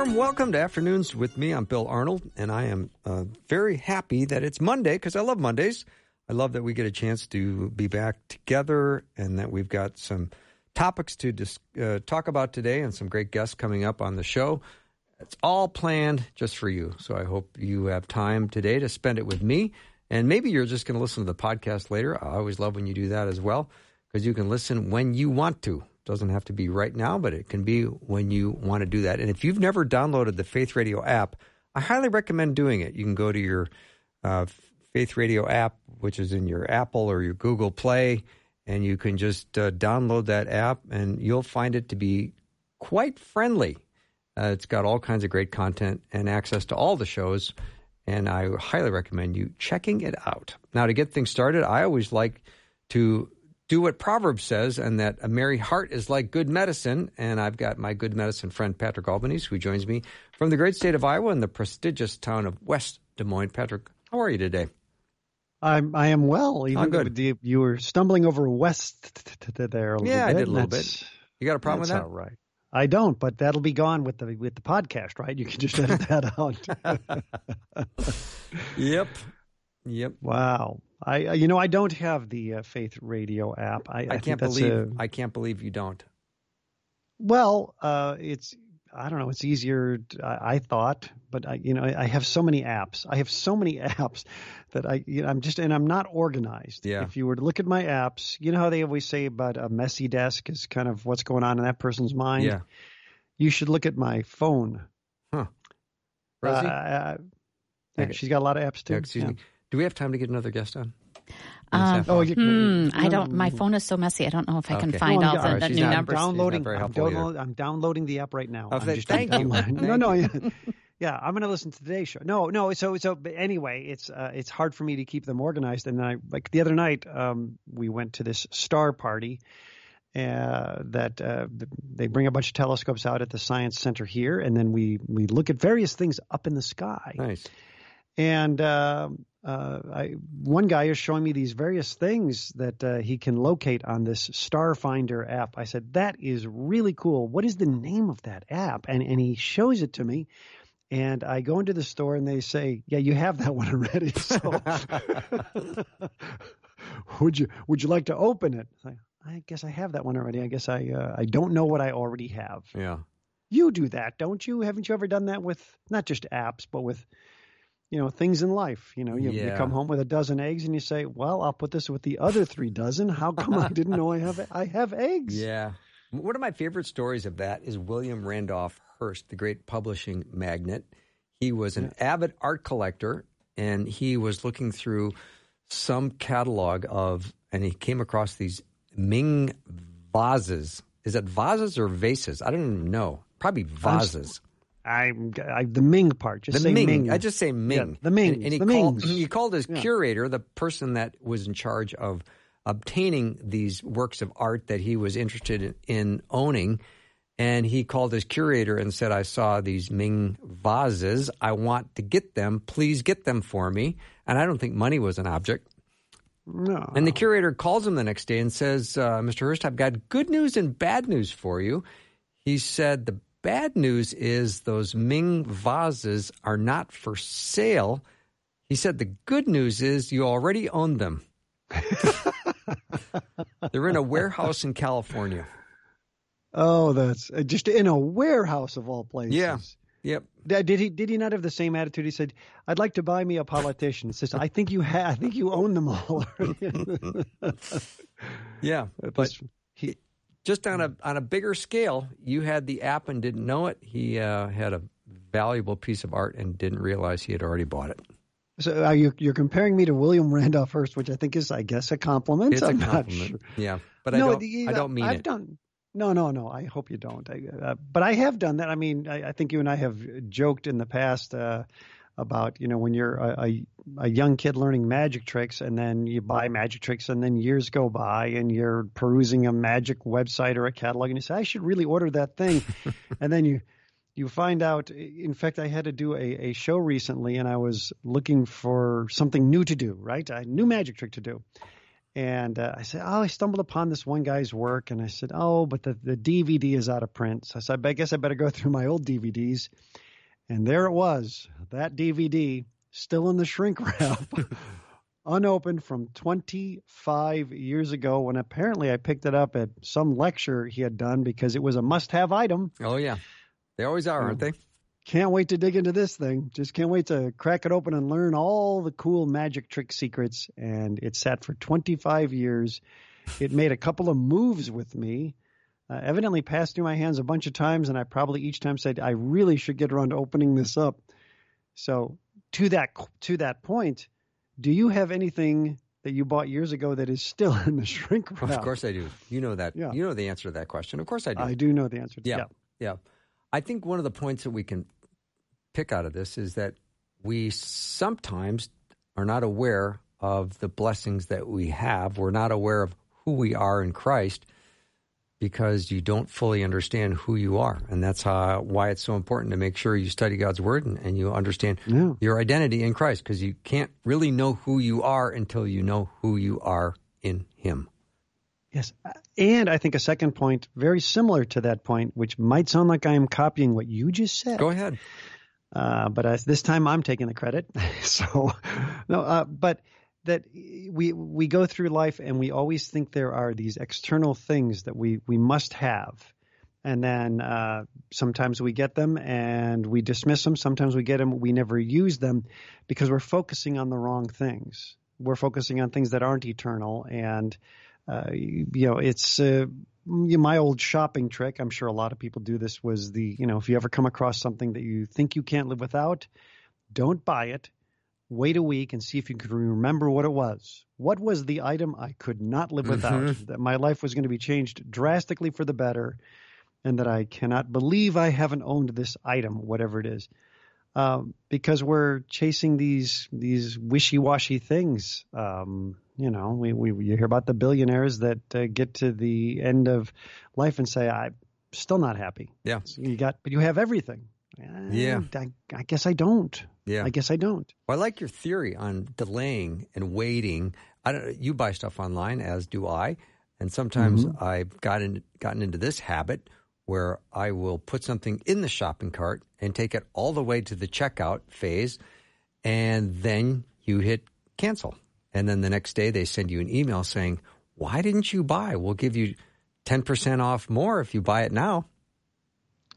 Warm welcome to Afternoons with me. I'm Bill Arnold, and I am uh, very happy that it's Monday because I love Mondays. I love that we get a chance to be back together and that we've got some topics to dis- uh, talk about today and some great guests coming up on the show. It's all planned just for you. So I hope you have time today to spend it with me. And maybe you're just going to listen to the podcast later. I always love when you do that as well because you can listen when you want to. Doesn't have to be right now, but it can be when you want to do that. And if you've never downloaded the Faith Radio app, I highly recommend doing it. You can go to your uh, Faith Radio app, which is in your Apple or your Google Play, and you can just uh, download that app, and you'll find it to be quite friendly. Uh, it's got all kinds of great content and access to all the shows, and I highly recommend you checking it out. Now, to get things started, I always like to do what Proverbs says, and that a merry heart is like good medicine. And I've got my good medicine friend Patrick Albanese, who joins me from the great state of Iowa in the prestigious town of West Des Moines. Patrick, how are you today? I'm I am well. Even good. You, you were stumbling over west there a little yeah, bit. I did a little bit. You got a problem with that? all right. I don't, but that'll be gone with the with the podcast, right? You can just edit that out. Yep. Yep. wow. I uh, you know I don't have the uh, Faith Radio app. I, I, can't believe a- I can't believe you don't. well, uh, it's I don't know. It's easier. I, I thought, but I, you know, I have so many apps. I have so many apps that I, you know, I'm just, and I'm not organized. Yeah. If you were to look at my apps, you know how they always say about a messy desk is kind of what's going on in that person's mind. Yeah. You should look at my phone. Huh. Rosey? Uh, yeah, Okay. she's got a lot of apps too. Yeah, excuse Yeah. me. Do we have time to get another guest on? Um, Oh, you, hmm, I don't. My phone is so messy. I don't know if I can Okay. find No, all I'm- the, the new not- numbers. downloading. I'm, helpful download, I'm downloading the app right now. Oh, I'm th- just thank you. Thank no, no, yeah, yeah. I'm going to listen to today's show. No, no. So, so. But anyway, it's uh, it's hard for me to keep them organized. And I like the other night, um, we went to this star party. Uh, that uh, they bring a bunch of telescopes out at the science center here, and then we we look at various things up in the sky. Nice. And uh, I, one guy is showing me these various things that uh, he can locate on this Starfinder app. I said, "That is really cool. What is the name of that app?" And and he shows it to me. And I go into the store and they say, "Yeah, you have that one already." So, would you would you like to open it? I, I guess I have that one already. I guess I uh, I don't know what I already have. Yeah. You do that, don't you? Haven't you ever done that with not just apps, but with you know things in life? You know, you, you come home with a dozen eggs and you say, "Well, I'll put this with the other three dozen. How come I didn't know I have I have eggs?" Yeah. One of my favorite stories of that is William Randolph Hearst, the great publishing magnate. He was an avid art collector and he was looking through some catalog of, and he came across these Ming vases. Is it vases or vases? I don't even know. Probably vases. I'm I, the Ming part. Just The say Ming. Ming. I just say Ming. Yeah, the Ming. And, and he, the called, Mings. he called his Yeah. curator, the person that was in charge of obtaining these works of art that he was interested in, in owning. And he called his curator and said, I saw these Ming vases. I want to get them. Please get them for me. And I don't think money was an object. no. And the curator calls him the next day and says, uh, Mr. Hearst, I've got good news and bad news for you. He said, The bad news is those Ming vases are not for sale. He said, The good news is you already own them. They're in a warehouse in California. oh, that's uh, just in a warehouse of all places. Yeah. Yep. Did he did he not have the same attitude? He said, "I'd like to buy me a politician." He says, "I think you ha- I think you own them all." Yeah. But he, just on a on a bigger scale, you had the app and didn't know it. He uh, had a valuable piece of art and didn't realize he had already bought it. so are you you're comparing me to William Randolph Hearst, which I think is, I guess, a compliment. It's a I'm not compliment. sure. Yeah, but no, I don't. I don't mean I've it. done. No, no, no. I hope you don't. I, uh, but I have done that. I mean, I, I, think you and I have joked in the past uh, about you know when you're a, a, a, young kid learning magic tricks, and then you buy magic tricks, and then years go by, and you're perusing a magic website or a catalog, and you say, I should really order that thing, and then you you find out. In fact, I had to do a, a show recently, and I was looking for something new to do. Right, a new magic trick to do and uh, I said, Oh, I stumbled upon this one guy's work. And I said, Oh, but the, the DVD is out of print. So I said, I guess I better go through my old DVDs. And there it was, that DVD still in the shrink wrap, unopened from 25 years ago when apparently I picked it up at some lecture he had done because it was a must have item. Oh, yeah. They always are, aren't they? Can't wait to dig into this thing. Just can't wait to crack it open and learn all the cool magic trick secrets. And it sat for 25 years. It made a couple of moves with me. Uh, evidently passed through my hands a bunch of times, and I probably each time said, "I really should get around to opening this up." So to that to that point, do you have anything that you bought years ago that is still in the shrink wrap? Of course I do. You know that. Yeah. You know the answer to that question. Of course I do. I do know the answer. To, yeah. yeah. Yeah. I think one of the points that we can pick out of this is that we sometimes are not aware of the blessings that we have. We're not aware of who we are in Christ because you don't fully understand who you are. And that's how, why it's so important to make sure you study God's Word and, and you understand yeah. your identity in Christ because you can't really know who you are until you know who you are in Him. Yes. And I think a second point, very similar to that point, which might sound like I am copying what you just said. Go ahead. Uh, but I, this time I'm taking the credit. so, no, uh, but that we we go through life and we always think there are these external things that we we must have, and then uh, sometimes we get them and we dismiss them. Sometimes we get them, we never use them because we're focusing on the wrong things. We're focusing on things that aren't eternal and uh, you, know, it's uh, my old shopping trick. I'm sure a lot of people do this. Was the you know, if you ever come across something that you think you can't live without, don't buy it. Wait a week and see if you can remember what it was. What was the item I could not live without? Mm-hmm. That my life was going to be changed drastically for the better, and that I cannot believe I haven't owned this item, whatever it is um, because we're chasing these these wishy washy things. Um, you know, we, we you hear about the billionaires that uh, get to the end of life and say, "I'm still not happy." Yeah, so you got, but you have everything. Yeah, I, I, guess I don't. Yeah, I guess I don't. Well, I like your theory on delaying and waiting. I don't. You buy stuff online, as do I, and sometimes mm-hmm. I've gotten gotten into this habit where I will put something in the shopping cart and take it all the way to the checkout phase, and then you hit cancel. And then the next day they send you an email saying, Why didn't you buy? We'll give you 10% off more if you buy it now.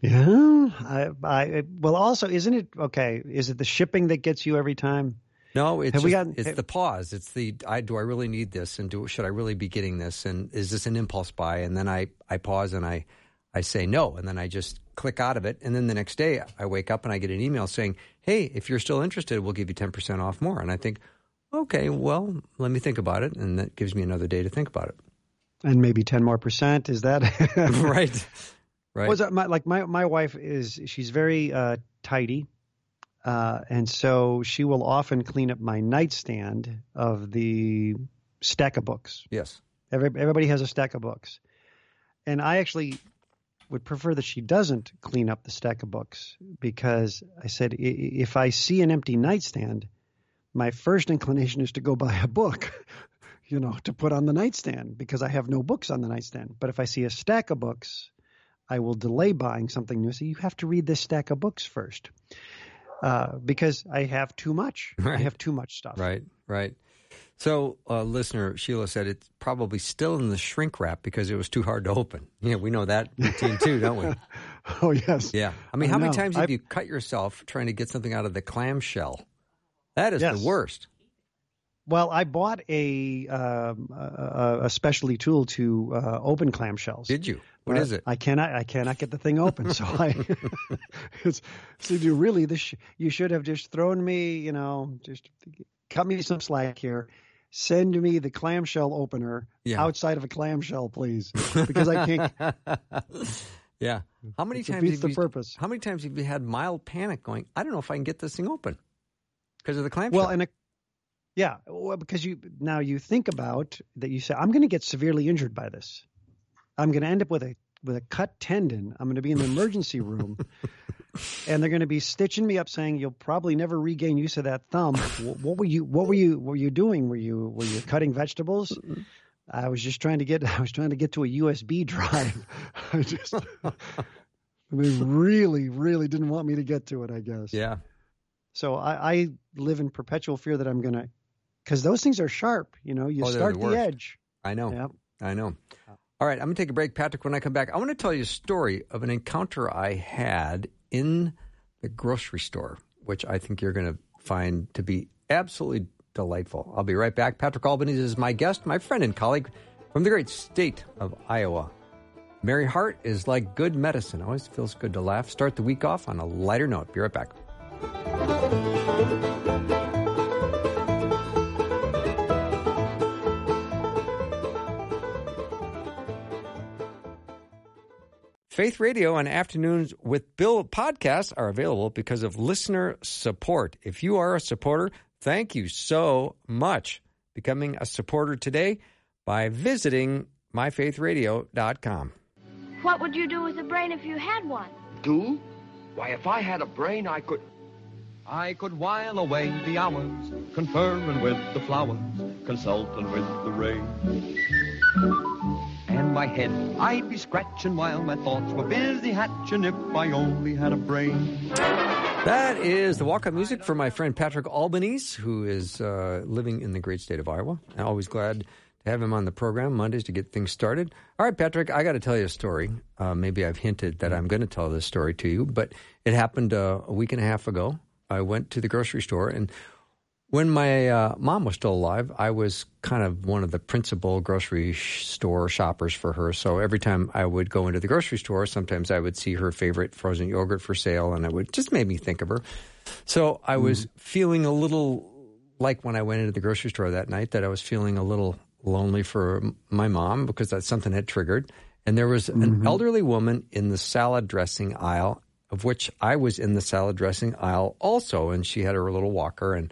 Yeah. I, I, well, also, isn't it okay? Is it the shipping that gets you every time? No, it's just, gotten, it's the pause. It's the I, do I really need this, and do should I really be getting this, and is this an impulse buy? And then I I pause and I I say no, and then I just click out of it. And then the next day, I wake up and I get an email saying, "Hey, if you're still interested, we'll give you ten percent off more." And I think, okay, well, let me think about it, and that gives me another day to think about it. And maybe ten more percent is that right? Right. Was my, like my my wife is she's very uh, tidy. Uh, and so she will often clean up my nightstand of the stack of books. Yes. Every, everybody has a stack of books. And I actually would prefer that she doesn't clean up the stack of books because I said if I see an empty nightstand, my first inclination is to go buy a book, you know, to put on the nightstand because I have no books on the nightstand. But if I see a stack of books, I will delay buying something new. So you have to read this stack of books first. Uh, because I have too much. Right. I have too much stuff. Right, right. So, uh, listener Sheila said it's probably still in the shrink wrap because it was too hard to open. Yeah, we know that routine too, don't we? oh yes. Yeah. I mean, how many times have I... you cut yourself trying to get something out of the clamshell? That is yes. the worst. Well, I bought a um, a, a, specialty tool to uh, open clamshells. Did you? What is it? I cannot. I cannot get the thing open. so I. it's, so you really this. You should have just thrown me. You know, just cut me some slack here. send me the clamshell opener Yeah. outside of a clamshell, please, because I can't. yeah. How many times defeats have the you, purpose. How many times have you had mild panic going? I don't know if I can get this thing open because of the clamshell. Well, and a, yeah, well, because you now you think about that. You say, I'm going to get severely injured by this. I'm going to end up with a with a cut tendon. I'm going to be in the emergency room, and they're going to be stitching me up, saying you'll probably never regain use of that thumb. Wh- What were you? What were you? Were you doing? Were you? Were you cutting vegetables? I was just trying to get. I was trying to get to a USB drive. I just. They really, really didn't want me to get to it. I guess. yeah. So I, I live in perpetual fear that I'm gonna, because those things are sharp. You know, you Oh, start the the, edge. I know. Yep. I know. All right, I'm going to take a break, Patrick. When I come back, I want to tell you a story of an encounter I had in the grocery store, which I think you're going to find to be absolutely delightful. I'll be right back. Patrick Albanese is my guest, my friend and colleague from the great state of Iowa. Merry heart is like good medicine. Always feels good to laugh. Start the week off on a lighter note. Be right back. Faith Radio and Afternoons with Bill podcasts are available because of listener support. If you are a supporter, thank you so much. Becoming a supporter today by visiting myfaithradio.com. What would you do with a brain if you had one? Do? Why, if I had a brain, I could. I could while away the hours, conferring with the flowers, consulting with the rain. And my head I'd be scratching while my thoughts were busy hatching if I only had a brain. That is the walk-up music for my friend Patrick Albanese, who is uh, living in the great state of Iowa. I'm always glad to have him on the program Mondays to get things started. All right, Patrick, I got to tell you a story. Uh, maybe I've hinted that I'm going to tell this story to you, but it happened uh, a week and a half ago. I went to the grocery store, and when my uh, mom was still alive, I was kind of one of the principal grocery sh- store shoppers for her. So every time I would go into the grocery store, sometimes I would see her favorite frozen yogurt for sale, and it would just made me think of her. So I was feeling a little like when I went into the grocery store that night that I was feeling a little lonely for my mom because that something had triggered. And there was an elderly woman in the salad dressing aisle, of which I was in the salad dressing aisle also, and she had her little walker and.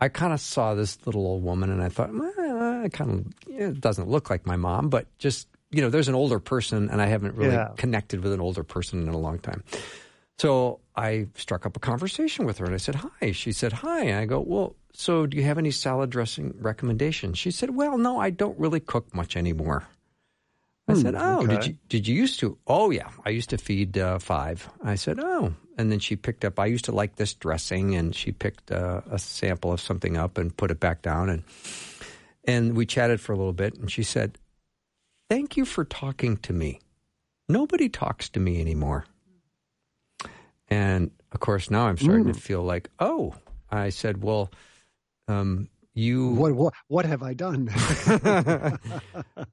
I kind of saw this little old woman and I thought, well, I kind of, yeah, it doesn't look like my mom, but just, you know, there's an older person and I haven't really Yeah. connected with an older person in a long time. So I struck up a conversation with her and I said, hi. She said, hi. And I go, well, so do you have any salad dressing recommendations? She said, well, no, I don't really cook much anymore. I said, "Oh, did you did you used to? Oh, yeah, I used to feed uh, five. I said, "Oh," and then she picked up. I used to like this dressing, and she picked uh, a sample of something up and put it back down, and and we chatted for a little bit. And she said, "Thank you for talking to me. Nobody talks to me anymore." And of course, now I'm starting to feel like, "Oh," I said, "Well." Um, you What what what have I done?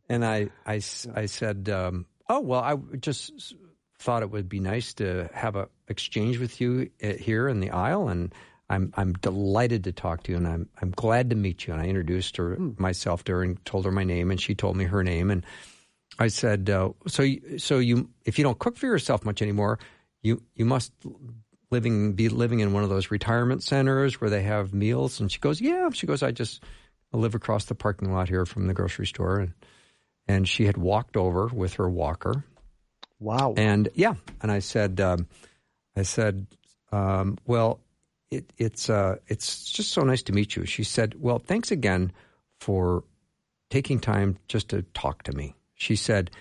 and I I, I said, um, "Oh well, I just thought it would be nice to have a exchange with you uh, here in the aisle, and I'm I'm delighted to talk to you, and I'm I'm glad to meet you." And I introduced her myself to her and told her my name, and she told me her name, and I said, uh, "So so you if you don't cook for yourself much anymore, you you must." Living, be living in one of those retirement centers where they have meals, and she goes, "Yeah." She goes, "I just live across the parking lot here from the grocery store, and and she had walked over with her walker, wow. and yeah, and I said, um, I said, um, well, it, it's uh, it's just so nice to meet you. She said, well, thanks again for taking time just to talk to me. She said,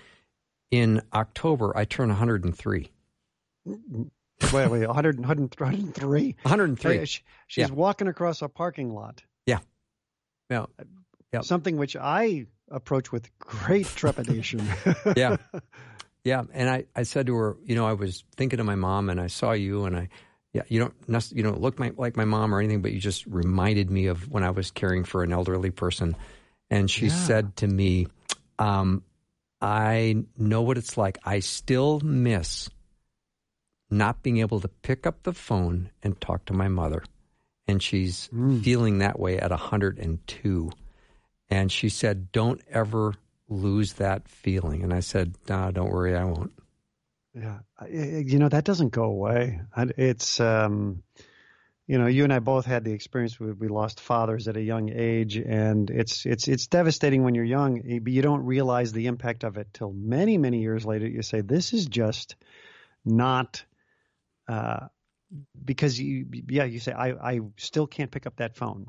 in October I turn 103. wait, wait, 100, 100, 103. 103. Hey, she- she's Yeah. walking across a parking lot. Yeah. Yep. Something which I approach with great trepidation. yeah yeah and I, I said to her you know i was thinking of my mom and i saw you and i yeah you don't you don't look my, like my mom or anything but you just reminded me of when i was caring for an elderly person and she Yeah. said to me um, i know what it's like i still miss not being able to pick up the phone and talk to my mother and she's Mm. feeling that way at 102 And she said, "Don't ever lose that feeling." And I said, "Nah, don't worry, I won't." Yeah, you know that doesn't go away. It's um, you know, you and I both had the experience. We, we lost fathers at a young age, and it's it's it's devastating when you're young, eh, but you don't realize the impact of it till many many years later. You say this is just not. Uh, because you, yeah, you say I, I still can't pick up that phone.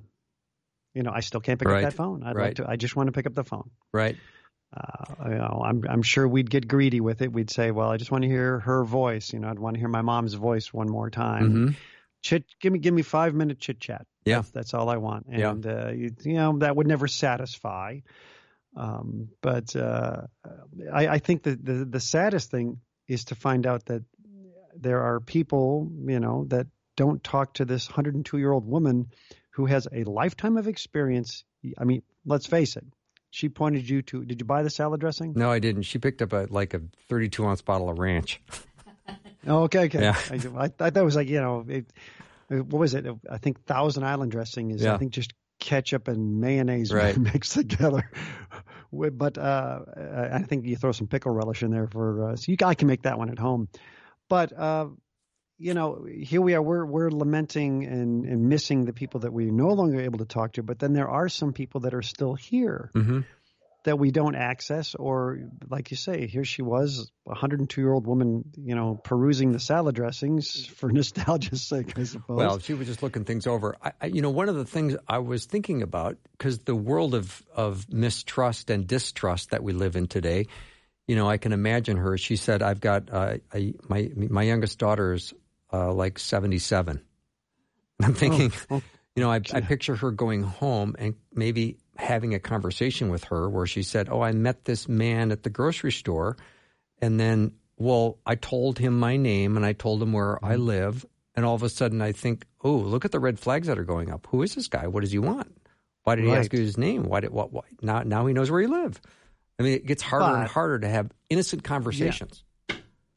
You know, I still can't pick Right. up that phone. I'd Right. like to. I just want to pick up the phone. Right? Uh, you know, I'm I'm sure we'd get greedy with it. We'd say, well, I just want to hear her voice. You know, I'd want to hear my mom's voice one more time. hmm Chit, give me give me five minute chit chat. Yeah. that's, that's all I want. Yeah. Uh, you, you know that would never satisfy. Um, but uh, I, I think that the the saddest thing is to find out that there are people, you know, that don't talk to this 102 year old woman who has a lifetime of experience. I mean, let's face it. She pointed you to. Did you buy the salad dressing? No, I didn't. She picked up a like a 32 ounce bottle of ranch. Oh, okay, okay. Yeah. I, I, thought it was like you know, it- what was it? I think Thousand Island dressing is Yeah. I think just ketchup and mayonnaise Right. mixed together. But uh, I think you throw some pickle relish in there for uh, so you I can make that one at home. But uh, you know, here we are. We're we're lamenting and, and missing the people that we're no longer able to talk to. But then there are some people that are still here hmm that we don't access, or like you say, here she was, a 102 year old woman, you know, perusing the salad dressings for nostalgia's sake, I suppose. Well, she was just looking things over. I, I, you know, one of the things I was thinking about because the world of of mistrust and distrust that we live in today. You know, I can imagine her. She said, "I've got uh, I, my my youngest daughter's uh, like seventy seven. And I'm thinking, oh, you know, I, I picture her going home and maybe having a conversation with her where she said, "Oh, I met this man at the grocery store, and then, well, I told him my name and I told him where I live, and all of a sudden I think, oh, look at the red flags that are going up. Who is this guy? What does he want? Why did he ask you his name? Why did what? Why? Now, now he knows where you live. I mean, it gets harder and harder to have innocent conversations.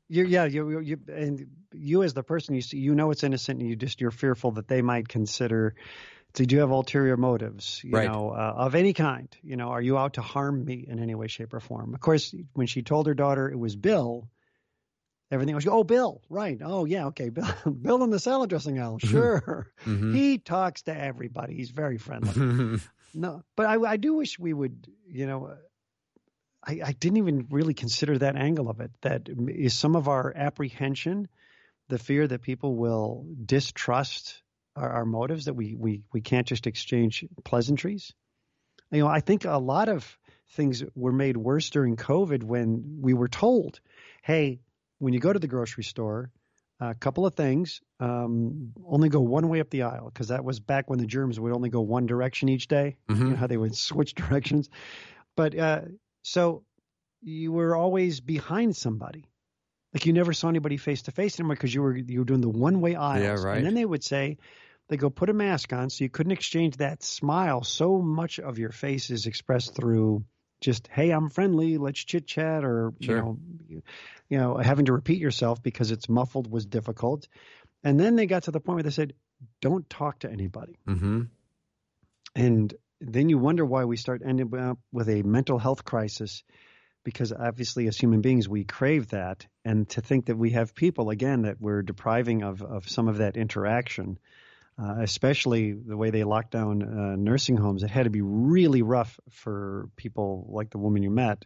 you yeah, you, you, and you as the person, you see, you know it's innocent, and you just you're fearful that they might consider. Did you have ulterior motives, you Right. know, uh, of any kind? You know, are you out to harm me in any way, shape, or form? Of course, when she told her daughter it was Bill, everything was, oh, Bill, right? Oh, yeah, okay, Bill, Bill in the salad dressing aisle, sure. Mhm. He talks to everybody. He's very friendly. no, but I, I do wish we would, you know, I, I didn't even really consider that angle of it. That is some of our apprehension, the fear that people will distrust our, our motives, that we, we, we can't just exchange pleasantries. You know, I think a lot of things were made worse during COVID when we were told, hey, when you go to the grocery store, a couple of things. Um, only go one way up the aisle because that was back when the germs would only go one direction each day. You know how they would switch directions. But uh, so you were always behind somebody. Like you never saw anybody face to face anymore because you were you were doing the one way aisles. Yeah, right. And then they would say, they go put a mask on so you couldn't exchange that smile. So much of your face is expressed through just hey, I'm friendly, let's chit chat, or Sure. you know, you, you know, having to repeat yourself because it's muffled was difficult. And then they got to the point where they said, don't talk to anybody. hmm And then you wonder why we start ending up with a mental health crisis because obviously as human beings we crave that. And to think that we have people again that we're depriving of, of some of that interaction uh, especially the way they locked down uh, nursing homes it had to be really rough for people like the woman you met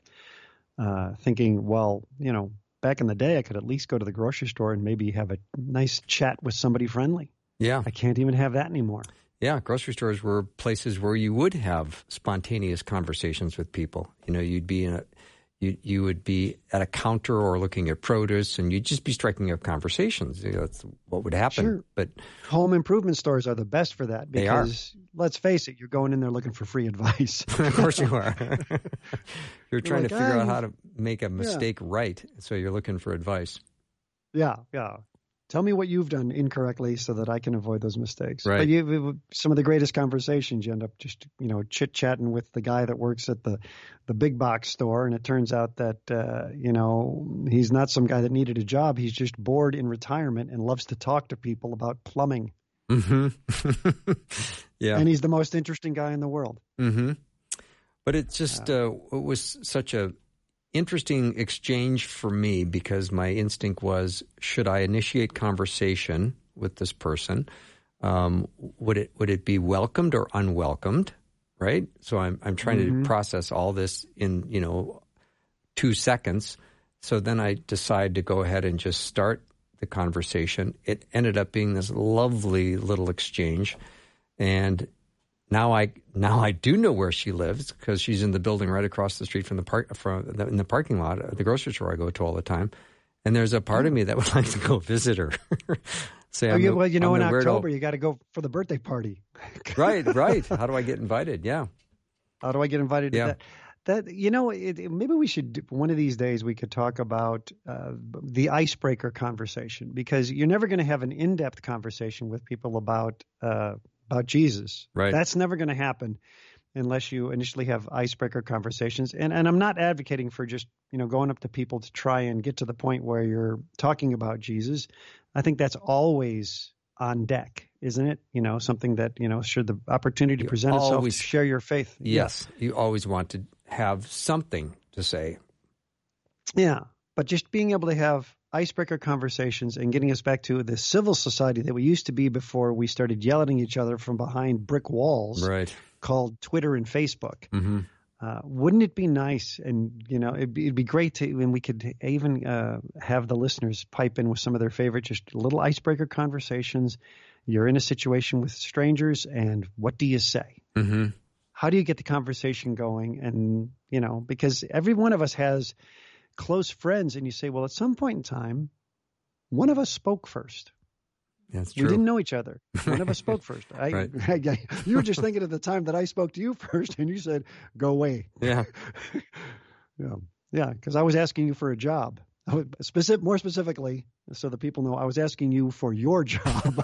uh, thinking well you know back in the day i could at least go to the grocery store and maybe have a nice chat with somebody friendly. Yeah. i can't even have that anymore Yeah, grocery stores were places where you would have spontaneous conversations with people. You know, you'd be in a you you would be at a counter or looking at produce, and you'd just be striking up conversations. You know, that's what would happen. Sure. But home improvement stores are the best for that They are. because let's face it, you're going in there looking for free advice. of course you are. you're trying like, to figure out "Ah, how to make a mistake right, so you're looking for advice. yeah, yeah. Tell me what you've done incorrectly so that I can avoid those mistakes. Right. But you, some of the greatest conversations, you end up just you know chit chatting with the guy that works at the the big box store, and it turns out that uh, you know he's not some guy that needed a job. He's just bored in retirement and loves to talk to people about plumbing, hmm yeah. and he's the most interesting guy in the world. hmm But it's just uh, it was such a interesting exchange for me because my instinct was should I initiate conversation with this person? Um, would it would it be welcomed or unwelcomed? Right. So I'm I'm trying Mhm. to process all this in you know two seconds. So then I decide to go ahead and just start the conversation. It ended up being this lovely little exchange, and now I now I do know where she lives because she's in the building right across the street from the park from the, in the parking lot at the grocery store I go to all the time. And there's a part of me that would like to go visit her. Say, Oh, you, the- well, you know, I'm in the weirdo. October, you got to go for the birthday party. right, right. How do I get invited? Yeah, How do I get invited Yeah. to that? That you know, it- maybe we should one of these days we could talk about uh, the icebreaker conversation because you're never going to have an in-depth conversation with people about uh, about Jesus. Right. That's never going to happen unless you initially have icebreaker conversations. And and I'm not advocating for just you know going up to people to try and get to the point where you're talking about Jesus. I think that's always on deck, isn't it? You know, something that you know, should the opportunity You present itself, always- to share your faith. yes. You always want to have something to say. Yeah, but just being able to have icebreaker conversations and getting us back to the civil society that we used to be before we started yelling at each other from behind brick walls Right. called Twitter and Facebook. hmm Uh, wouldn't it be nice? And you know, it'd be, it'd be great to when we could even uh, have the listeners pipe in with some of their favorite, just little icebreaker conversations. You're in a situation with strangers, and what do you say? hmm how do you get the conversation going and you know because every one of us has close friends and you say well at some point in time one of us spoke first. That's we didn't know each other. One of us spoke first. I, Right. I- you were just thinking at the time that i spoke to you first and you said go away. Yeah. yeah. Yeah because i was asking you for a job. Specific, more specifically so the people know i was asking you for your job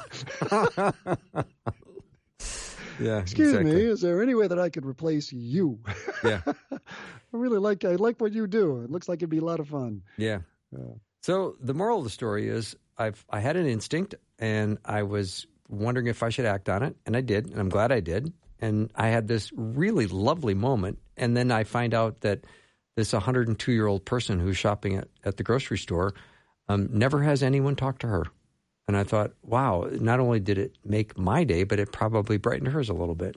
yeah. excuse exactly. me is there any way that i could replace you Yeah. I really like I like what you do. It looks like it'd be a lot of fun. Yeah. Yeah. So the moral of the story is I've I had an instinct and I was wondering if I should act on it and I did and I'm glad I did and I had this really lovely moment and then I find out that this 102 year old person who's shopping at, at the grocery store um, never has anyone talk to her and I thought wow not only did it make my day but it probably brightened hers a little bit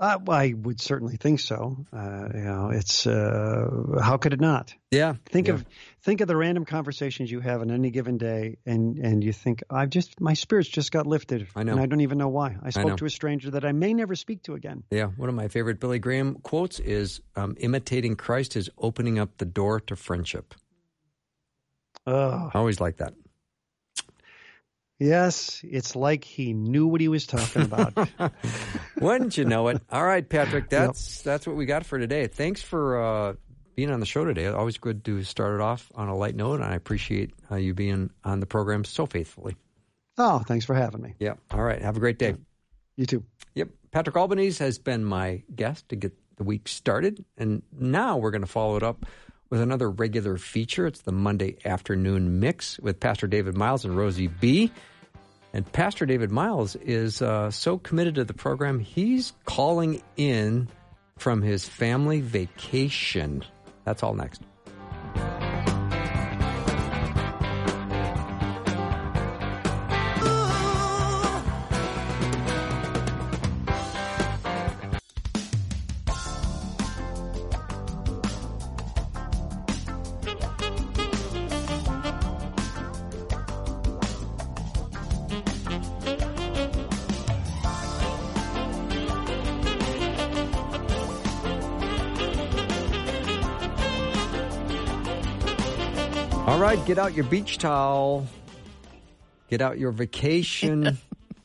Uh, well, I would certainly think so. Uh, you know, it's uh, how could it not? yeah Think Yeah. of think of the random conversations you have on any given day, and and you think I've just my spirits just got lifted. I know. and I don't even know why. I spoke to a stranger that I may never speak to again. Yeah, one of my favorite Billy Graham quotes is um, imitating Christ is opening up the door to friendship. Oh, I always like that. Yes, it's like he knew what he was talking about. Wouldn't you know it? All right, Patrick, that's that's what we got for today. Thanks for uh, being on the show today. Always good to start it off on a light note, and I appreciate uh, you being on the program so faithfully. oh, thanks for having me. Yeah. All right. Have a great day. You too. Yep. Patrick Albanese has been my guest to get the week started. And now we're going to follow it up with another regular feature. It's the Monday afternoon mix with Pastor David Myles and Rosey B. And Pastor David Myles is uh, so committed to the program, he's calling in from his family vacation. That's all next. Get out your beach towel. Get out your vacation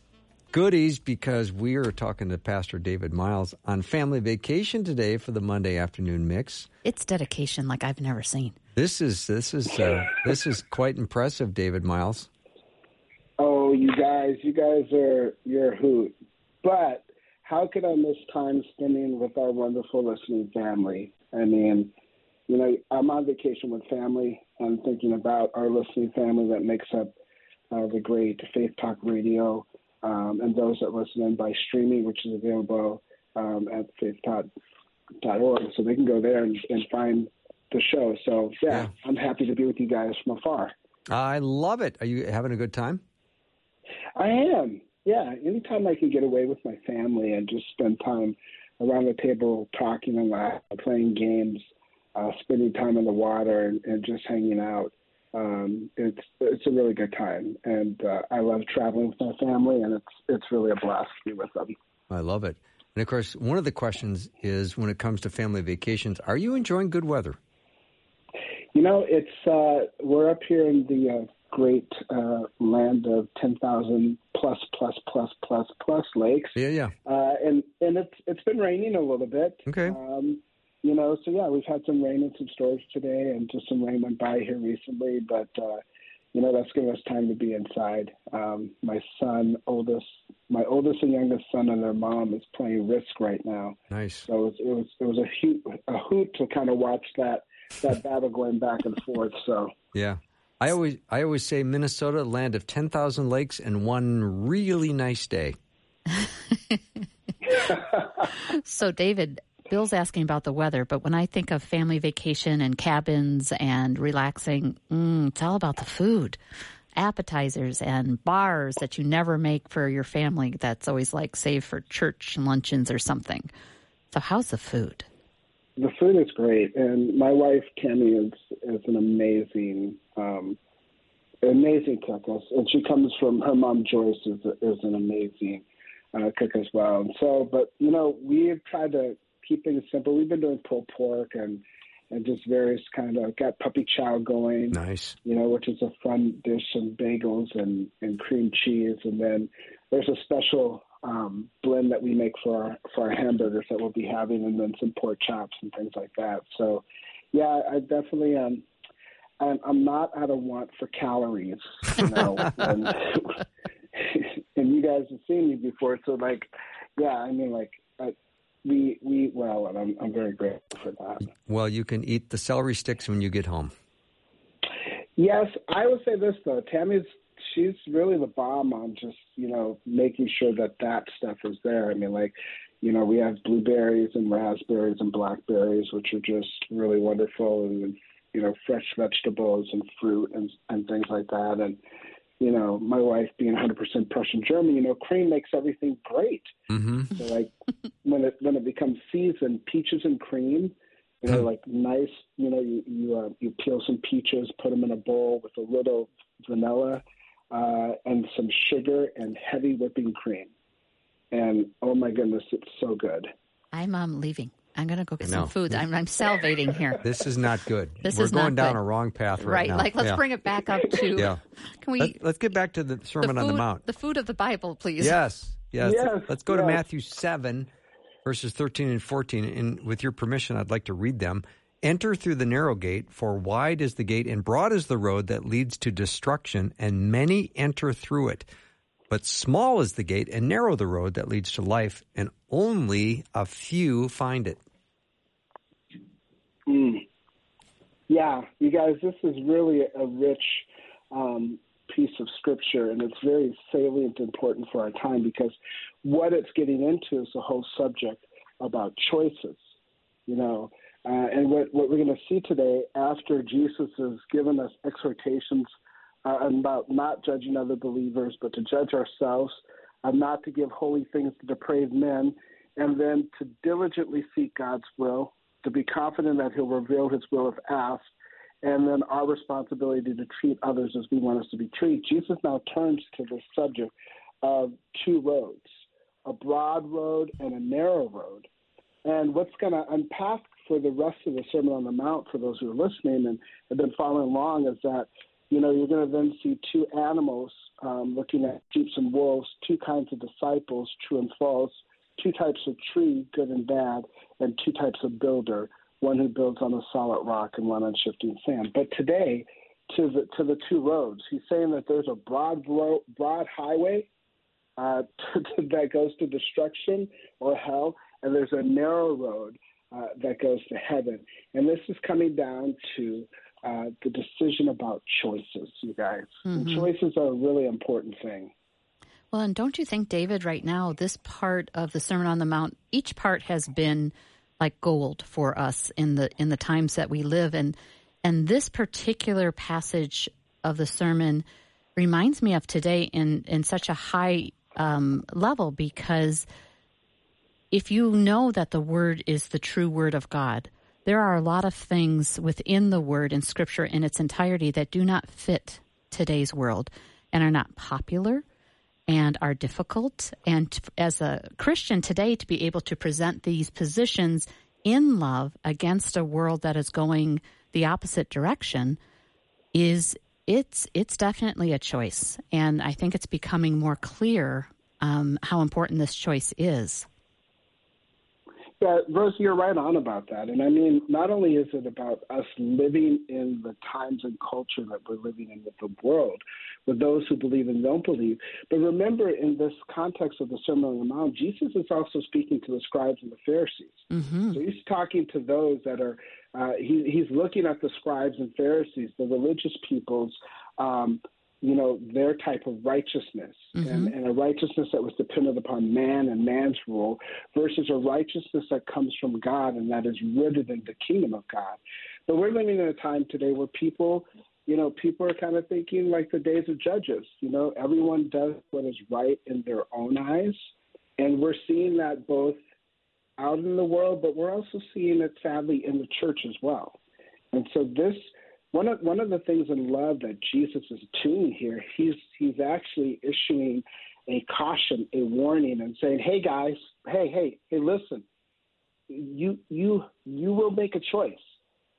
goodies because we are talking to Pastor David Myles on family vacation today for the Monday afternoon mix. It's dedication like I've never seen. This is this is uh, this is quite impressive, David Myles. Oh, you guys, you guys are you're a hoot. But how could I miss time spending with our wonderful listening family? I mean, you know, I'm on vacation with family. I'm thinking about our listening family that makes up uh, the great Faith Talk Radio, um, and those that listen in by streaming, which is available um, at faithtalk.org. So they can go there and, and find the show. So yeah, Yeah. I'm happy to be with you guys from afar. I love it. Are you having a good time? I am. Yeah, anytime I can get away with my family and just spend time around the table talking and laughing, playing games, uh, spending time in the water, and, and just hanging out. Um, it's it's a really good time, and uh, I love traveling with my family, and it's it's really a blast to be with them. I love it. And of course, one of the questions is when it comes to family vacations, are you enjoying good weather? You know, it's uh, we're up here in the uh, great uh, land of ten thousand plus plus plus plus plus lakes. Yeah, yeah. uh, and and it's it's been raining a little bit. Okay. Um, you know, so yeah, we've had some rain and some storage today, and just some rain went by here recently. But uh, you know, that's given us time to be inside. Um, my son, oldest, my oldest and youngest son, and their mom is playing Risk right now. Nice. So it was it was, it was a hoot a hoot to kind of watch that that battle going back and forth. So Yeah. I always I always say Minnesota, land of 10,000 lakes and one really nice day. So, David, Bill's asking about the weather, but when I think of family vacation and cabins and relaxing, mm, it's all about the food. Appetizers and bars that you never make for your family that's always like saved for church luncheons or something. So, how's the food? the food is great, and my wife Tammy is is an amazing, um, amazing cook, and she comes from her mom Joyce is is an amazing uh, cook as well. And so, but you know, we've tried to keep things simple. We've been doing pulled pork and and just various kind of got puppy chow going Nice. you know, which is a fun dish and bagels and, and cream cheese. And then there's a special um, blend that we make for our, for our hamburgers that we'll be having, and then some pork chops and things like that. So, yeah, I definitely um, I'm, I'm not out of want for calories, you know. and, and you guys have seen me before, so like, yeah, I mean, like. I, we we well, and I'm I'm very grateful for that. Well, you can eat the celery sticks when you get home. Yes, I would say this though. Tammy's she's really the bomb on just you know making sure that that stuff is there. I mean, like you know we have blueberries and raspberries and blackberries, which are just really wonderful, and you know fresh vegetables and fruit and and things like that. And you know my wife being 100% Prussian German, you know cream makes everything great. Mm-hmm. So like when it when it becomes seasoned, peaches and cream, you know, like nice. You know, you you uh, you peel some peaches, put them in a bowl with a little vanilla uh, and some sugar and heavy whipping cream, and oh my goodness, it's so good. I'm um, leaving. I'm going to go get I some food. I'm, I'm salivating here. This is not good. This We're is not going down good. a wrong path right, now. Right. now. Like, let's Yeah. bring it back up to. Yeah. Can we? Let, us get back to the the Sermon food, on the Mount. the food of the Bible, please. Yes. Yes. Yes, Let's go to. Matthew 7, verses 13 and 14. And with your permission, I'd like to read them. Enter through the narrow gate, for wide is the gate and broad is the road that leads to destruction, and many enter through it. But small is the gate and narrow the road that leads to life, and only a few find it. Mm. Yeah, you guys, this is really a rich um, piece of scripture, and it's very salient and important for our time because what it's getting into is the whole subject about choices. You know, uh, and what, what we're going to see today after Jesus has given us exhortations uh, about not judging other believers, but to judge ourselves, uh, not to give holy things to depraved men, and then to diligently seek God's will, to be confident that He'll reveal His will if asked, and then our responsibility to treat others as we want us to be treated. Jesus now turns to the subject of two roads a broad road and a narrow road. And what's going to unpack for the rest of the Sermon on the Mount, for those who are listening and have been following along, is that you know you're going to then see two animals um, looking at sheep and wolves, two kinds of disciples, true and false, two types of tree, good and bad, and two types of builder, one who builds on a solid rock and one on shifting sand. But today, to the to the two roads, he's saying that there's a broad road, broad highway uh, that goes to destruction or hell, and there's a narrow road uh, that goes to heaven. And this is coming down to uh, the decision about choices, you guys. And Mhm. choices are a really important thing. Well, and don't you think, David, right now, this part of the Sermon on the Mount, each part has been like gold for us in the in the times that we live and and this particular passage of the sermon reminds me of today in in such a high um, level because if you know that the word is the true word of God, there are a lot of things within the word in scripture in its entirety that do not fit today's world and are not popular and are difficult. And as a Christian today, to be able to present these positions in love against a world that is going the opposite direction is it's it's definitely a choice, and I think it's becoming more clear um, how important this choice is. Yeah, Rose, you're right on about that. And I mean, not only is it about us living in the times and culture that we're living in with the world, with those who believe and don't believe, but remember in this context of the Sermon on the Mount, Jesus is also speaking to the scribes and the Pharisees. Mm-hmm. So he's talking to those that are, uh, he, he's looking at the scribes and Pharisees, the religious peoples, um, you know, their type of righteousness mm-hmm. and, and, a righteousness that was dependent upon man and man's rule versus a righteousness that comes from God and that is rooted in the kingdom of God. But we're living in a time today where people, you know, people are kind of thinking like the days of judges. You know, everyone does what is right in their own eyes. And we're seeing that both out in the world, but we're also seeing it sadly in the church as well. And so this one of one of the things in love that Jesus is doing here, he's he's actually issuing a caution, a warning, and saying, "Hey guys, hey hey hey, listen, you you you will make a choice,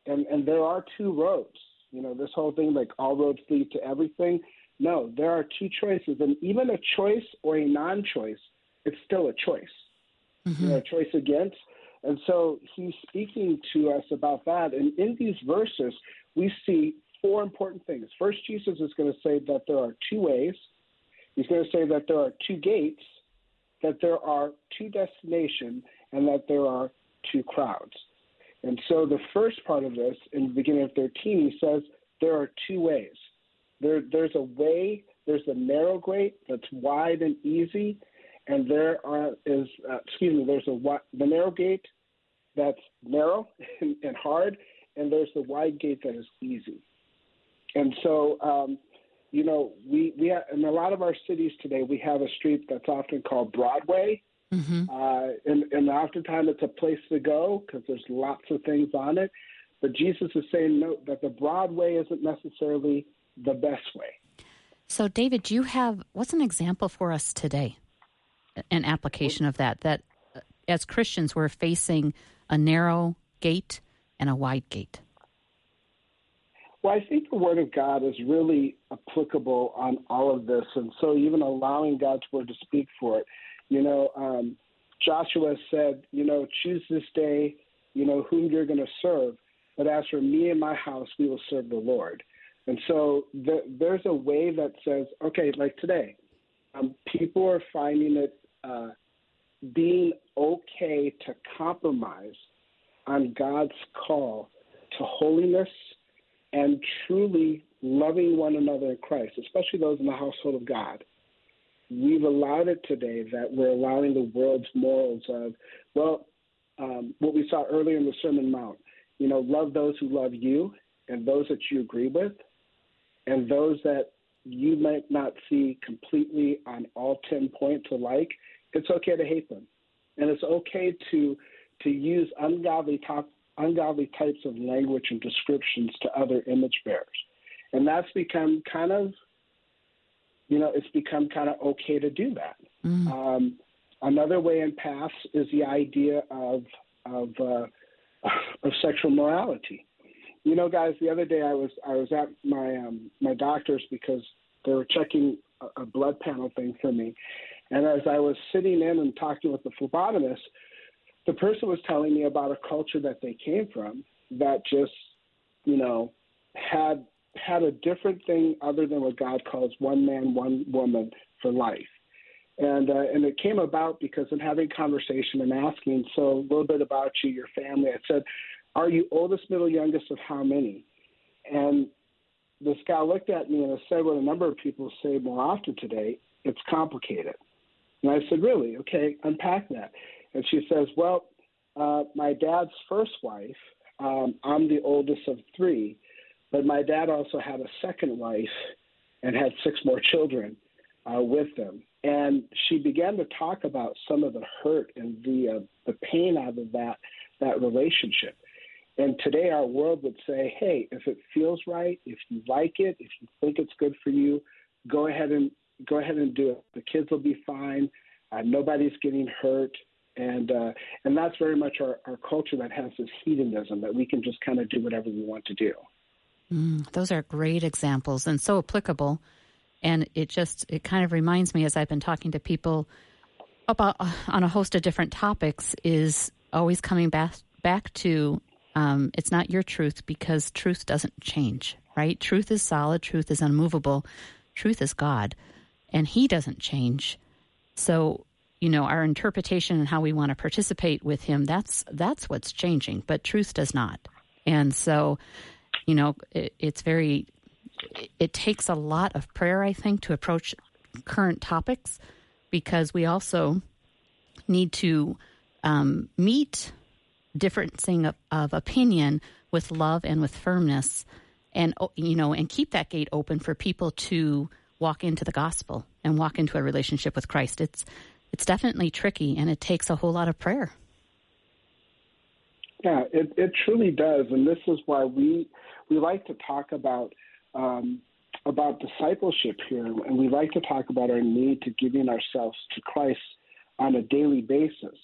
and and there are two roads. You know this whole thing like all roads lead to everything. No, there are two choices, and even a choice or a non-choice, it's still a choice. Mm-hmm. You know, a choice against." And so he's speaking to us about that. And in these verses, we see four important things. First, Jesus is going to say that there are two ways. He's going to say that there are two gates, that there are two destinations, and that there are two crowds. And so the first part of this, in the beginning of 13, he says there are two ways. There, there's a way, there's a narrow gate that's wide and easy, and there are, is, uh, excuse me, there's a the narrow gate that's narrow and, and hard, and there's the wide gate that is easy. And so, um, you know, we we have, in a lot of our cities today, we have a street that's often called Broadway, mm-hmm. uh, and and oftentimes it's a place to go because there's lots of things on it. But Jesus is saying no, that the Broadway isn't necessarily the best way. So, David, you have what's an example for us today? An application of that that uh, as Christians we're facing a narrow gate and a wide gate? Well, I think the Word of God is really applicable on all of this, and so even allowing God's Word to speak for it. You know, um, Joshua said, you know, choose this day, you know, whom you're going to serve. But as for me and my house, we will serve the Lord. And so the, there's a way that says, okay, like today, um, people are finding it uh, being okay to compromise on God's call to holiness and truly loving one another in Christ, especially those in the household of God. We've allowed it today that we're allowing the world's morals of, well, um, what we saw earlier in the Sermon Mount, you know, love those who love you and those that you agree with, and those that you might not see completely on all 10 points alike, it's okay to hate them. And it's okay to to use ungodly top, ungodly types of language and descriptions to other image bearers, and that's become kind of, you know, it's become kind of okay to do that. Mm. Um, another way in paths is the idea of of uh, of sexual morality. You know, guys, the other day I was I was at my um, my doctor's because they were checking a, a blood panel thing for me, and as I was sitting in and talking with the phlebotomist, the person was telling me about a culture that they came from that just, you know, had had a different thing other than what God calls one man, one woman for life. And uh, and it came about because in having conversation and asking so a little bit about you, your family. I said, "Are you oldest, middle, youngest of how many?" And this guy looked at me and said what a number of people say more often today: "It's complicated." And I said, "Really? Okay, unpack that." And she says, Well, uh, my dad's first wife, um, I'm the oldest of three, but my dad also had a second wife and had six more children uh, with them. And she began to talk about some of the hurt and the uh, the pain out of that that relationship. And today, our world would say, "Hey, if it feels right, if you like it, if you think it's good for you, go ahead and go ahead and do it. The kids will be fine. Uh, nobody's getting hurt." And uh, and that's very much our, our culture that has this hedonism that we can just kind of do whatever we want to do. Mm, those are great examples and so applicable. And it just it kind of reminds me as I've been talking to people about on a host of different topics is always coming back back to um, it's not your truth because truth doesn't change, right? Truth is solid, truth is unmovable, truth is God, and He doesn't change. So, you know, our interpretation and how we want to participate with Him that's that's what's changing, but truth does not. And so, you know, it, it's very it takes a lot of prayer, I think, to approach current topics because we also need to um, meet differencing of, of opinion with love and with firmness and oh, you know and keep that gate open for people to walk into the gospel and walk into a relationship with Christ it's it's definitely tricky and it takes a whole lot of prayer yeah it, it truly does and this is why we we like to talk about um, about discipleship here and we like to talk about our need to giving ourselves to Christ on a daily basis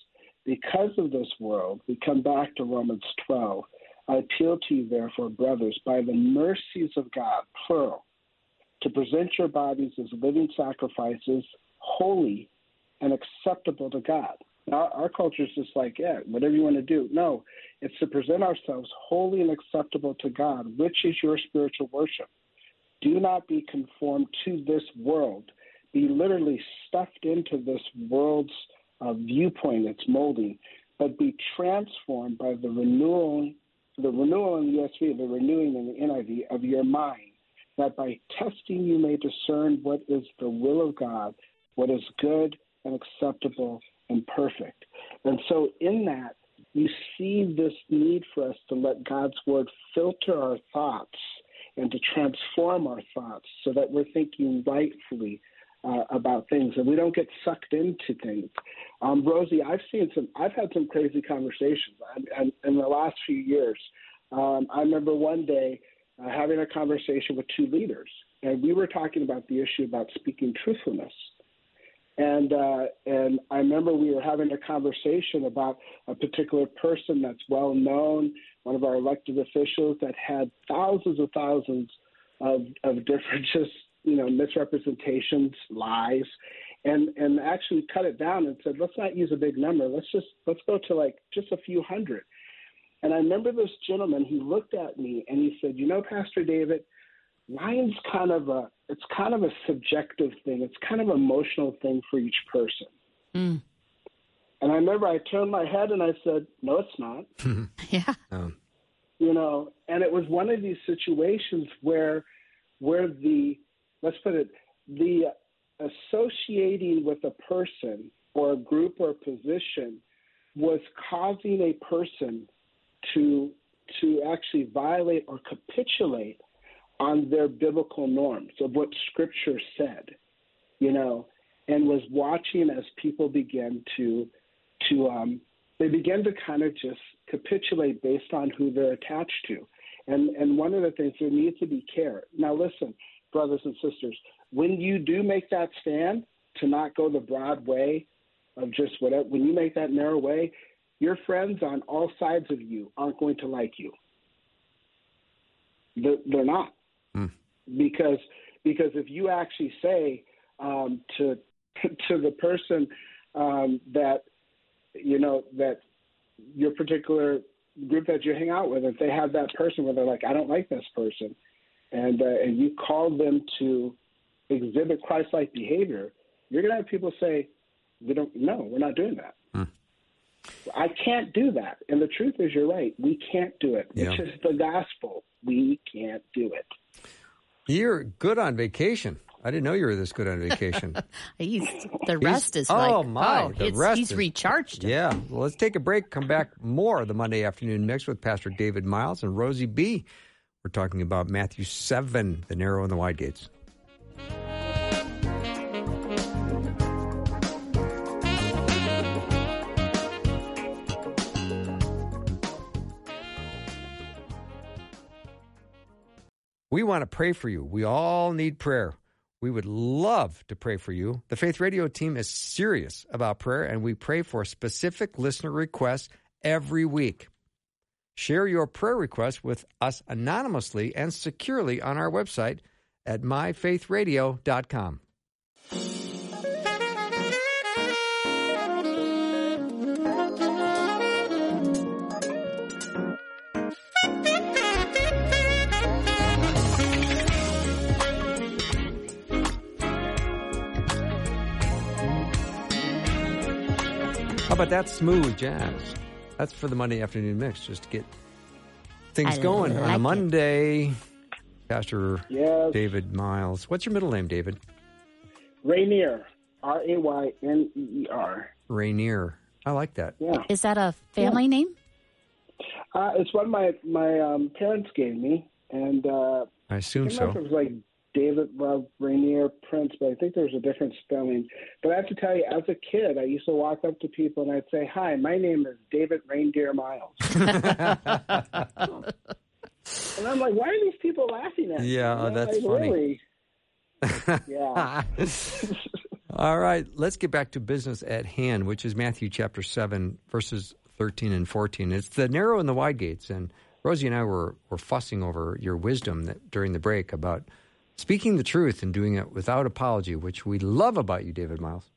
because of this world, we come back to Romans 12. I appeal to you, therefore, brothers, by the mercies of God, plural, to present your bodies as living sacrifices, holy and acceptable to God. Now, our culture is just like, yeah, whatever you want to do. No, it's to present ourselves holy and acceptable to God, which is your spiritual worship. Do not be conformed to this world. Be literally stuffed into this world's uh, viewpoint it's molding, but be transformed by the renewal, the renewal in the ESV, the renewing in the NIV of your mind, that by testing you may discern what is the will of God, what is good and acceptable and perfect. And so, in that, you see this need for us to let God's word filter our thoughts and to transform our thoughts so that we're thinking rightfully uh, about things and we don't get sucked into things. Um, Rosey, I've seen some, I've had some crazy conversations and, in the last few years. Um, I remember one day uh, having a conversation with two leaders, and we were talking about the issue about speaking truthfulness. And uh, and I remember we were having a conversation about a particular person that's well known, one of our elected officials that had thousands of thousands of of different just you know misrepresentations, lies, and and actually cut it down and said, let's not use a big number. Let's just let's go to like just a few hundred. And I remember this gentleman. He looked at me and he said, you know, Pastor David, lying's kind of a it's kind of a subjective thing. It's kind of an emotional thing for each person. Mm. And I remember I turned my head and I said, no, it's not. yeah. Um. You know, and it was one of these situations where where the let's put it, the associating with a person or a group or a position was causing a person to to actually violate or capitulate on their biblical norms of what scripture said you know and was watching as people began to to um they began to kind of just capitulate based on who they're attached to. And and one of the things there needs to be care. Now listen brothers and sisters, when you do make that stand to not go the broad way of just whatever, when you make that narrow way, your friends on all sides of you aren't going to like you. They're not, mm. because because if you actually say um, to to the person um, that you know that your particular group that you hang out with, if they have that person where they're like, I don't like this person, and uh, and you call them to exhibit Christ-like behavior, you're going to have people say, "We don't. No, we're not doing that." Hmm. I can't do that. And the truth is, you're right. We can't do it. Yeah. Which is the gospel. We can't do it. You're good on vacation. I didn't know you were this good on vacation. He's the rest is oh, like my, oh, the it's- rest he's is- recharged. yeah. Well, let's take a break. Come back more the Monday afternoon mix with Pastor David Myles and Rosey B. We're talking about Matthew 7, the narrow and the wide gates. We want to pray for you. We all need prayer. We would love to pray for you. The Faith Radio team is serious about prayer, and we pray for specific listener requests every week. Share your prayer requests with us anonymously and securely on our website at myfaithradio.com. about that smooth jazz? That's for the Monday afternoon mix, just to get things I going on like a it. Monday. Pastor Yes. David Myles. What's your middle name, David? Rayneer, R A Y N E E R. Rayneer. I like that. Yeah, Is that a family name? uh, it's one my my um, parents gave me, and uh, I I assume don't know if so. it was like David Love Rainier Prince, but I think there's a different spelling. But I have to tell you, as a kid, I used to walk up to people and I'd say, "Hi, my name is David Reindeer Myles," and I'm like, "Why are these people laughing at me?" Yeah, You know, that's like, funny. Really? yeah. All right, let's get back to business at hand, which is Matthew chapter 7, verses 13 and 14. It's the narrow and the wide gates. And Rosey and I were, were fussing over your wisdom that, during the break about speaking the truth and doing it without apology, which we love about you, David Myles.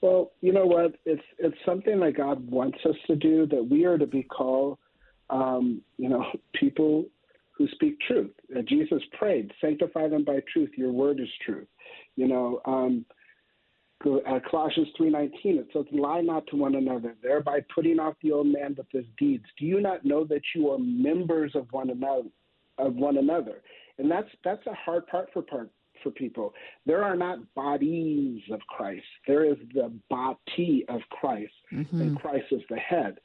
Well, you know what? It's it's something that God wants us to do. That we are to be called, um, you know, people who speak truth. Uh, Jesus prayed, "Sanctify them by truth. Your word is truth." You know, um, uh, Colossians three nineteen. It says, "Lie not to one another, thereby putting off the old man with his deeds. Do you not know that you are members of one another? Of one another?" And that's that's a hard part for part for people. There are not bodies of Christ. There is the body of Christ, and Christ is the head.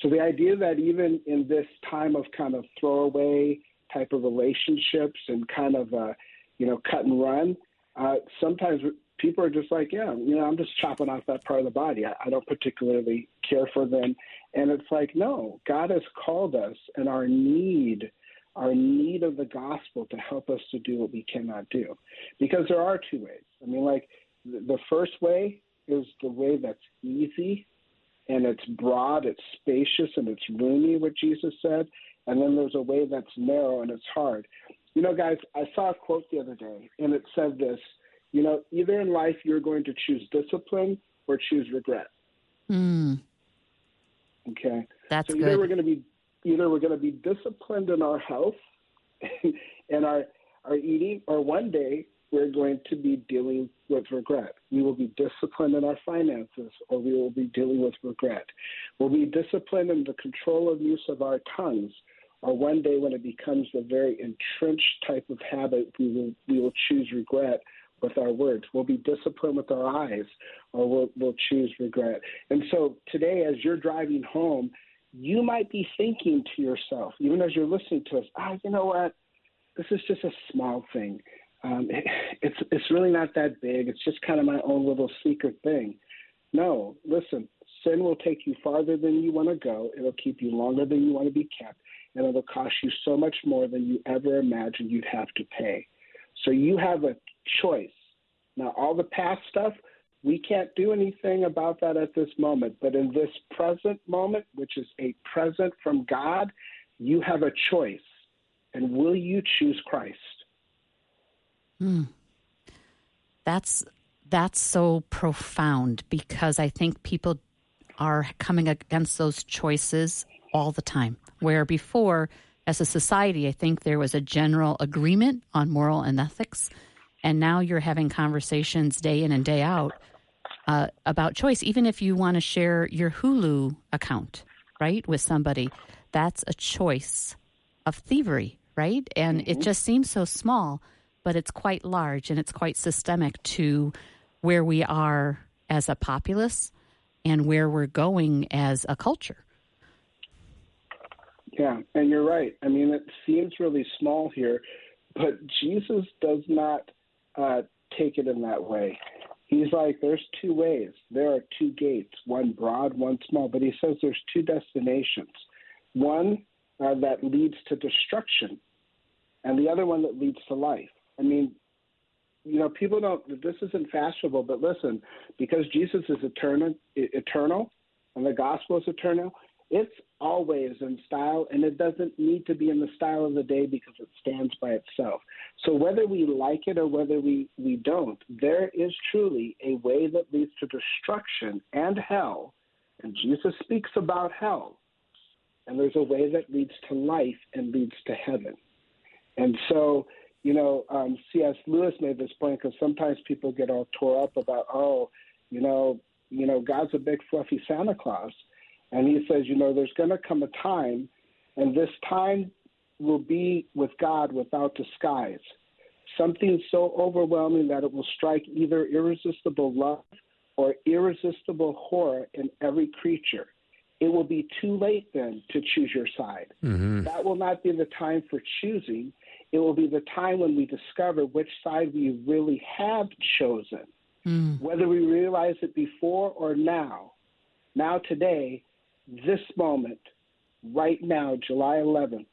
So the idea that even in this time of kind of throwaway type of relationships and kind of uh, you know cut and run, uh, sometimes people are just like, yeah, you know, I'm just chopping off that part of the body. I, I don't particularly care for them, and it's like, no, God has called us, and our need, our need of the gospel to help us to do what we cannot do, because there are two ways. I mean, like the first way is the way that's easy and it's broad, it's spacious, and it's roomy, what Jesus said. And then there's a way that's narrow and it's hard. You know, guys, I saw a quote the other day, and it said this you know, either in life you're going to choose discipline or choose regret. Mm, Okay. that's so either we're good. going to be either we're going to be disciplined in our health and our our eating, or one day we're going to be dealing with regret. We will be disciplined in our finances, or we will be dealing with regret. We'll be disciplined in the control of use of our tongues, or one day when it becomes a very entrenched type of habit, we will we will choose regret with our words. We'll be disciplined with our eyes, or we'll, we'll choose regret. And so today, as you're driving home, you might be thinking to yourself, even as you're listening to us, ah, you know what? This is just a small thing. Um, it, it's it's really not that big. It's just kind of my own little secret thing. No, listen. Sin will take you farther than you want to go. It'll keep you longer than you want to be kept, and it'll cost you so much more than you ever imagined you'd have to pay. So you have a choice. Now, all the past stuff, we can't do anything about that at this moment. But in this present moment, which is a present from God, you have a choice. And will you choose Christ? Hmm. That's that's so profound because I think people are coming against those choices all the time. Where before, as a society, I think there was a general agreement on moral and ethics, and now you're having conversations day in and day out uh, about choice. Even if you want to share your Hulu account, right, with somebody, that's a choice of thievery, right? And it just seems so small. but it's quite large and it's quite systemic to where we are as a populace and where we're going as a culture. Yeah, and you're right. I mean, it seems really small here, but Jesus does not uh, take it in that way. He's like, there's two ways. There are two gates, one broad, one small. But he says there's two destinations one uh, that leads to destruction, and the other one that leads to life. I mean, you know, people don't, this isn't fashionable, but listen, because Jesus is eternal, eternal and the gospel is eternal, it's always in style, and it doesn't need to be in the style of the day because it stands by itself. So whether we like it or whether we, we don't, there is truly a way that leads to destruction and hell. And Jesus speaks about hell. And there's a way that leads to life and leads to heaven. And so, you know, um, C.S. Lewis made this point because sometimes people get all tore up about, oh, you know, you know, God's a big fluffy Santa Claus. And he says, you know, there's going to come a time, and this time will be with God without disguise. Something so overwhelming that it will strike either irresistible love or irresistible horror in every creature. It will be too late then to choose your side. Mm-hmm. That will not be the time for choosing. It will be the time when we discover which side we really have chosen. Mm. Whether we realize it before or now, now today, this moment, right now, July 11th,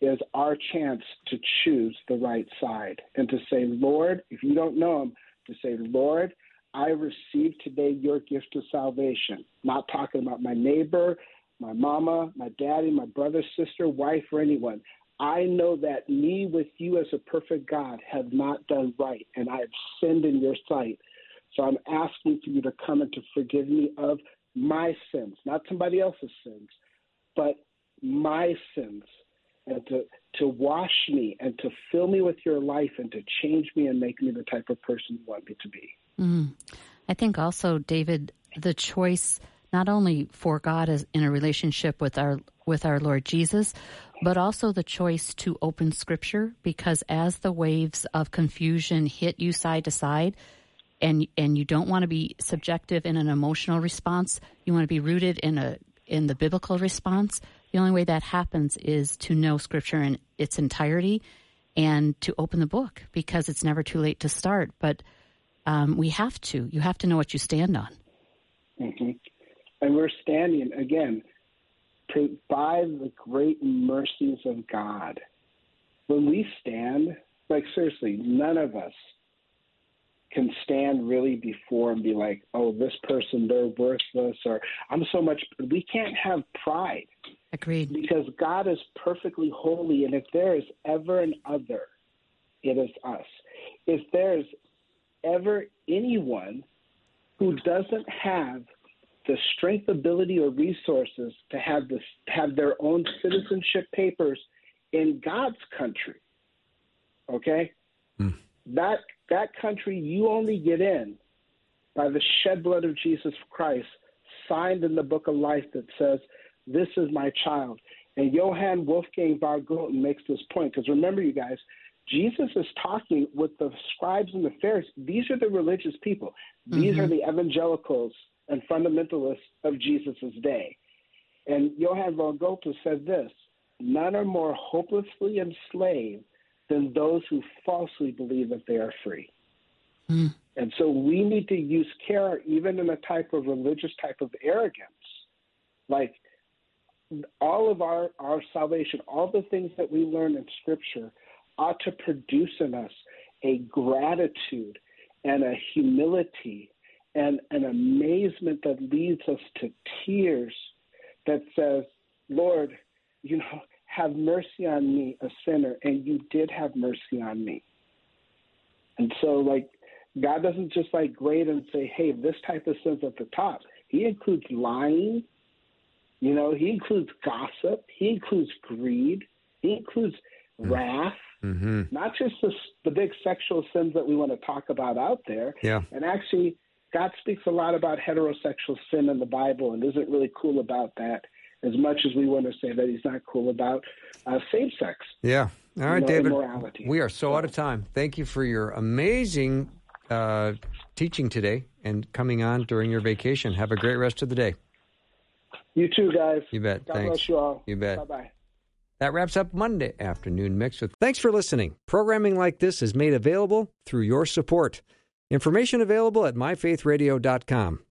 is our chance to choose the right side and to say, Lord, if you don't know Him, to say, Lord, I receive today your gift of salvation. Not talking about my neighbor, my mama, my daddy, my brother, sister, wife, or anyone. I know that me with you as a perfect God have not done right, and I have sinned in your sight. So I'm asking for you to come and to forgive me of my sins, not somebody else's sins, but my sins, and to, to wash me and to fill me with your life and to change me and make me the type of person you want me to be. Mm. I think also, David, the choice not only for God as in a relationship with our with our Lord Jesus, but also the choice to open Scripture, because as the waves of confusion hit you side to side, and and you don't want to be subjective in an emotional response. You want to be rooted in a in the biblical response. The only way that happens is to know Scripture in its entirety and to open the book because it's never too late to start. But um, we have to. You have to know what you stand on. Mm-hmm. And we're standing again by the great mercies of God. When we stand, like seriously, none of us can stand really before and be like, oh, this person, they're worthless, or I'm so much. We can't have pride. Agreed. Because God is perfectly holy, and if there is ever an other, it is us. If there's ever anyone who doesn't have the strength, ability, or resources to have this, have their own citizenship papers in God's country, okay, mm. that that country you only get in by the shed blood of Jesus Christ, signed in the book of life that says, This is my child. And Johann Wolfgang von Goethe makes this point because remember, you guys, Jesus is talking with the scribes and the Pharisees. These are the religious people. These mm-hmm. are the evangelicals and fundamentalists of Jesus' day. And Johann von Goethe said this None are more hopelessly enslaved than those who falsely believe that they are free. Mm. And so we need to use care even in a type of religious type of arrogance. Like all of our, our salvation, all the things that we learn in Scripture ought to produce in us a gratitude and a humility and an amazement that leads us to tears that says, Lord, you know, have mercy on me, a sinner, and you did have mercy on me. And so, like, God doesn't just like grade and say, hey, this type of sin's at the top. He includes lying, you know, he includes gossip, he includes greed, he includes mm-hmm. wrath, mm-hmm. not just the, the big sexual sins that we want to talk about out there. Yeah. And actually, God speaks a lot about heterosexual sin in the Bible and isn't really cool about that as much as we want to say that he's not cool about uh, same sex. Yeah, All right, you know, David. immorality. We are so out of time. Thank you for your amazing uh, teaching today and coming on during your vacation. Have a great rest of the day. You too, guys. You bet. God Thanks. bless you all. You bet. Bye bye. That wraps up Monday afternoon mix with. Thanks for listening. Programming like this is made available through your support. Information available at myfaithradio.com.